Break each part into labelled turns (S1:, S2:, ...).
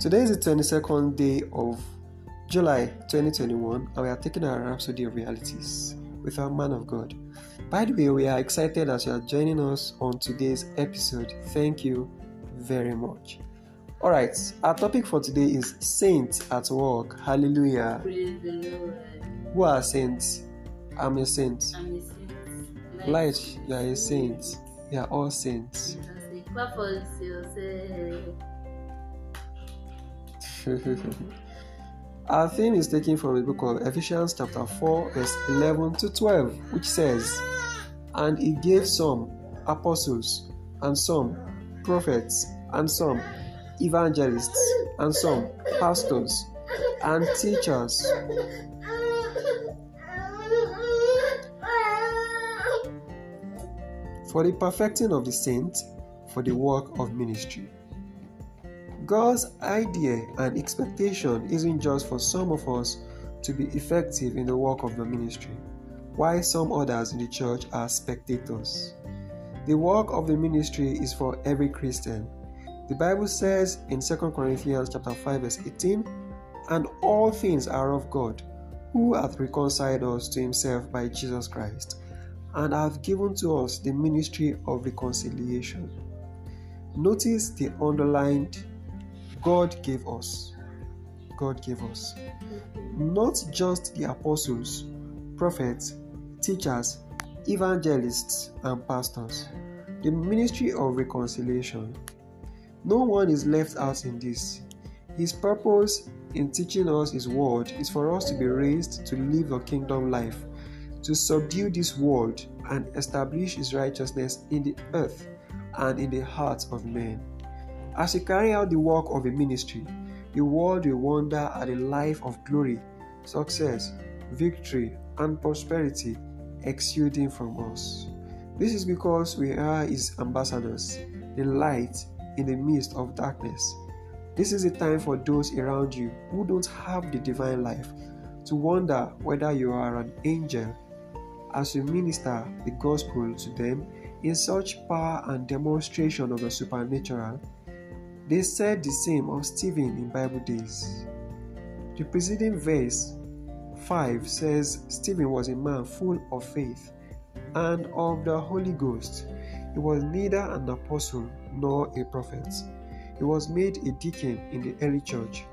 S1: Today is the 22nd day of July 2021, and we are taking our Rhapsody of Realities with our man of God. By the way, we are excited as you are joining us on today's episode. Thank you very much. All right, our topic for today is Saints at Work. Hallelujah.
S2: Praise the Lord.
S1: Who are saints? I'm a saint.
S2: I'm a saint.
S1: Light, you are a saint. We are all saints. Our theme is taken from the book of Ephesians, chapter 4, verse 11 to 12, which says, And he gave some apostles, and some prophets, and some evangelists, and some pastors, and teachers for the perfecting of the saints, for the work of ministry. God's idea and expectation isn't just for some of us to be effective in the work of the ministry, while some others in the church are spectators. The work of the ministry is for every Christian. The Bible says in 2 Corinthians chapter 5 verse 18, "And all things are of God, who hath reconciled us to himself by Jesus Christ, and hath given to us the ministry of reconciliation." Notice the underlined God gave us. God gave us. Not just the apostles, prophets, teachers, evangelists, and pastors. The ministry of reconciliation. No one is left out in this. His purpose in teaching us His word is for us to be raised to live a kingdom life, to subdue this world and establish His righteousness in the earth and in the hearts of men. As you carry out the work of a ministry, the world will wonder at a life of glory, success, victory, and prosperity exuding from us. This is because we are His ambassadors, the light in the midst of darkness. This is a time for those around you who don't have the divine life to wonder whether you are an angel as you minister the gospel to them in such power and demonstration of the supernatural they said the same of Stephen in Bible days. The preceding verse 5 says Stephen was a man full of faith and of the Holy Ghost. He was neither an apostle nor a prophet. He was made a deacon in the early church,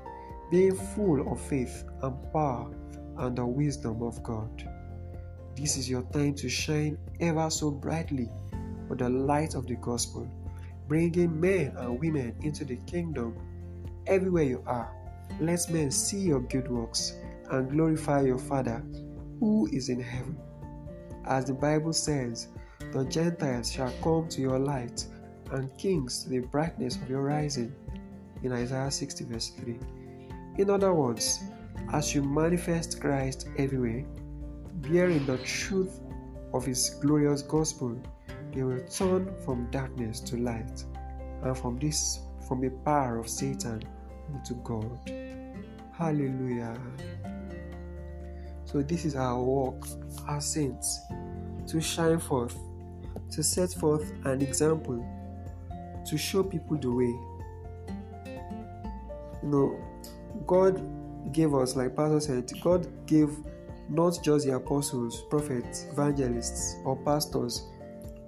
S1: being full of faith and power and the wisdom of God. This is your time to shine ever so brightly with the light of the gospel bringing men and women into the kingdom everywhere you are. Let men see your good works and glorify your Father who is in heaven. As the Bible says, the Gentiles shall come to your light, and kings to the brightness of your rising. In Isaiah 60, verse 3. In other words, as you manifest Christ everywhere, bearing the truth of his glorious gospel, they will turn from darkness to light, and from this from the power of Satan unto God. Hallelujah. So this is our work, our saints, to shine forth, to set forth an example, to show people the way. You know, God gave us, like Pastor said, God gave not just the apostles, prophets, evangelists, or pastors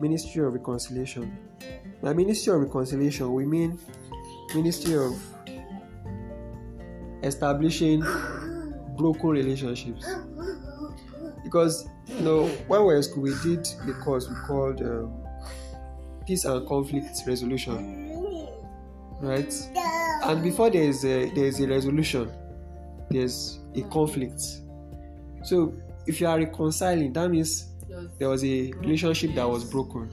S1: Ministry of Reconciliation. By Ministry of Reconciliation, we mean Ministry of establishing broken relationships. Because you know, when we were in school, we did the course we called um, Peace and Conflict Resolution, right? And before there is a there is a resolution, there's a conflict. So if you are reconciling, that means there was a relationship that was broken.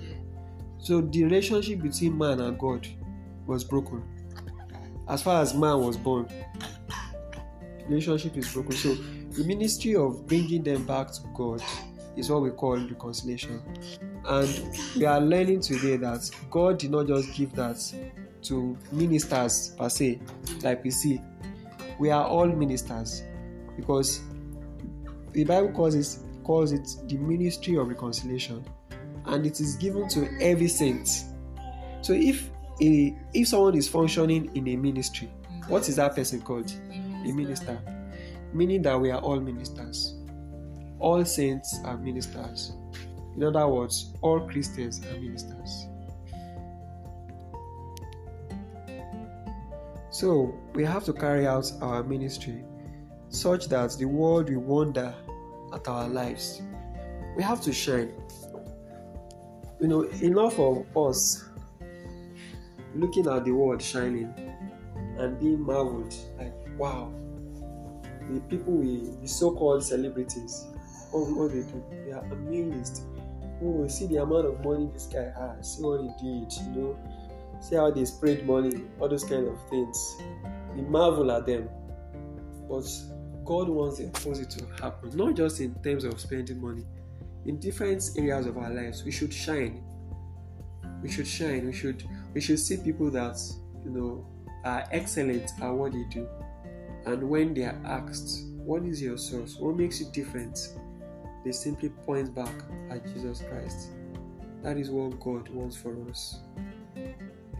S1: So the relationship between man and God was broken. As far as man was born, relationship is broken. So the ministry of bringing them back to God is what we call reconciliation. And we are learning today that God did not just give that to ministers per se, like we see. We are all ministers because the Bible calls it calls it the ministry of reconciliation, and it is given to every saint. So if a if someone is functioning in a ministry, What is that person called? A minister. Meaning that we are all ministers. All saints are ministers. In other words, all Christians are ministers. So we have to carry out our ministry such that the world will wonder at our lives. We have to shine. You know, enough of us looking at the world shining and being marveled like, wow, the people we, the so called celebrities, all, all they do, they are amazed. Oh, see the amount of money this guy has, see what he did, you know, see how they spread money, all those kind of things. We marvel at them. But God wants the it to happen, not just in terms of spending money. In different areas of our lives, we should shine. We should shine. We should we should see people that you know are excellent at what they do. And when they are asked, What is your source? What makes you different? They simply point back at Jesus Christ. That is what God wants for us.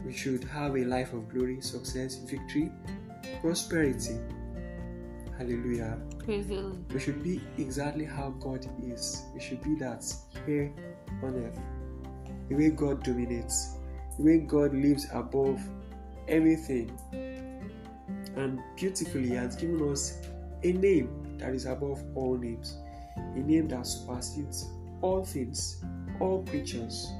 S1: We should have a life of glory, success, victory, prosperity. Hallelujah.
S2: Praise the Lord.
S1: We should be exactly how God is. We should be that here on earth. The way God dominates, the way God lives above everything. And beautifully, He has given us a name that is above all names, a name that supersedes all things, all creatures,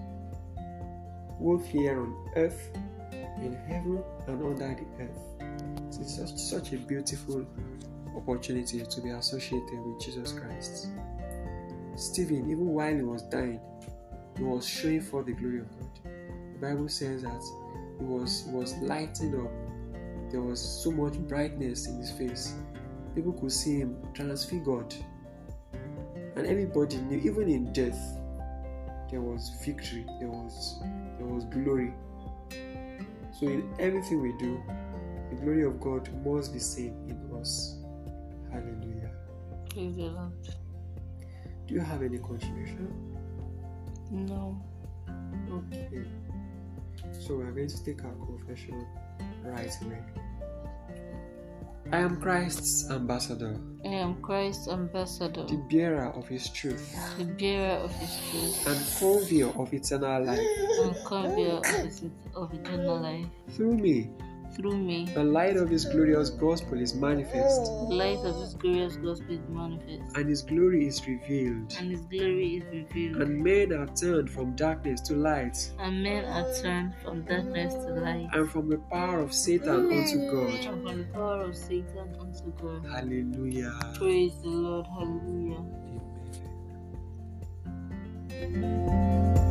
S1: both here on earth, in heaven, and under the earth. It's just such a beautiful opportunity to be associated with Jesus Christ. Stephen, even while he was dying, he was showing forth the glory of God. The Bible says that he was was lighting up. There was so much brightness in his face. People could see him transfigured. And everybody knew, even in death, there was victory, there was there was glory. So in everything we do, the glory of God must be seen in us. Hallelujah.
S2: Praise the Lord.
S1: Do you have any contribution?
S2: No.
S1: Okay. So we are going to take our confession right away. I am Christ's ambassador,
S2: I am Christ's ambassador,
S1: the bearer of his truth,
S2: the bearer of his truth,
S1: and conveyor of eternal life.
S2: and conveyor of, of eternal life.
S1: Through me,
S2: Through me,
S1: the light of his glorious gospel is manifest,
S2: the light of his glorious gospel is manifest,
S1: and his glory is revealed.
S2: and his glory is revealed.
S1: And men are turned from darkness to light,
S2: And men are turned from darkness to light,
S1: and from the power of Satan unto God.
S2: and from the power of Satan unto God.
S1: Hallelujah.
S2: Praise the Lord. Hallelujah.
S1: Amen.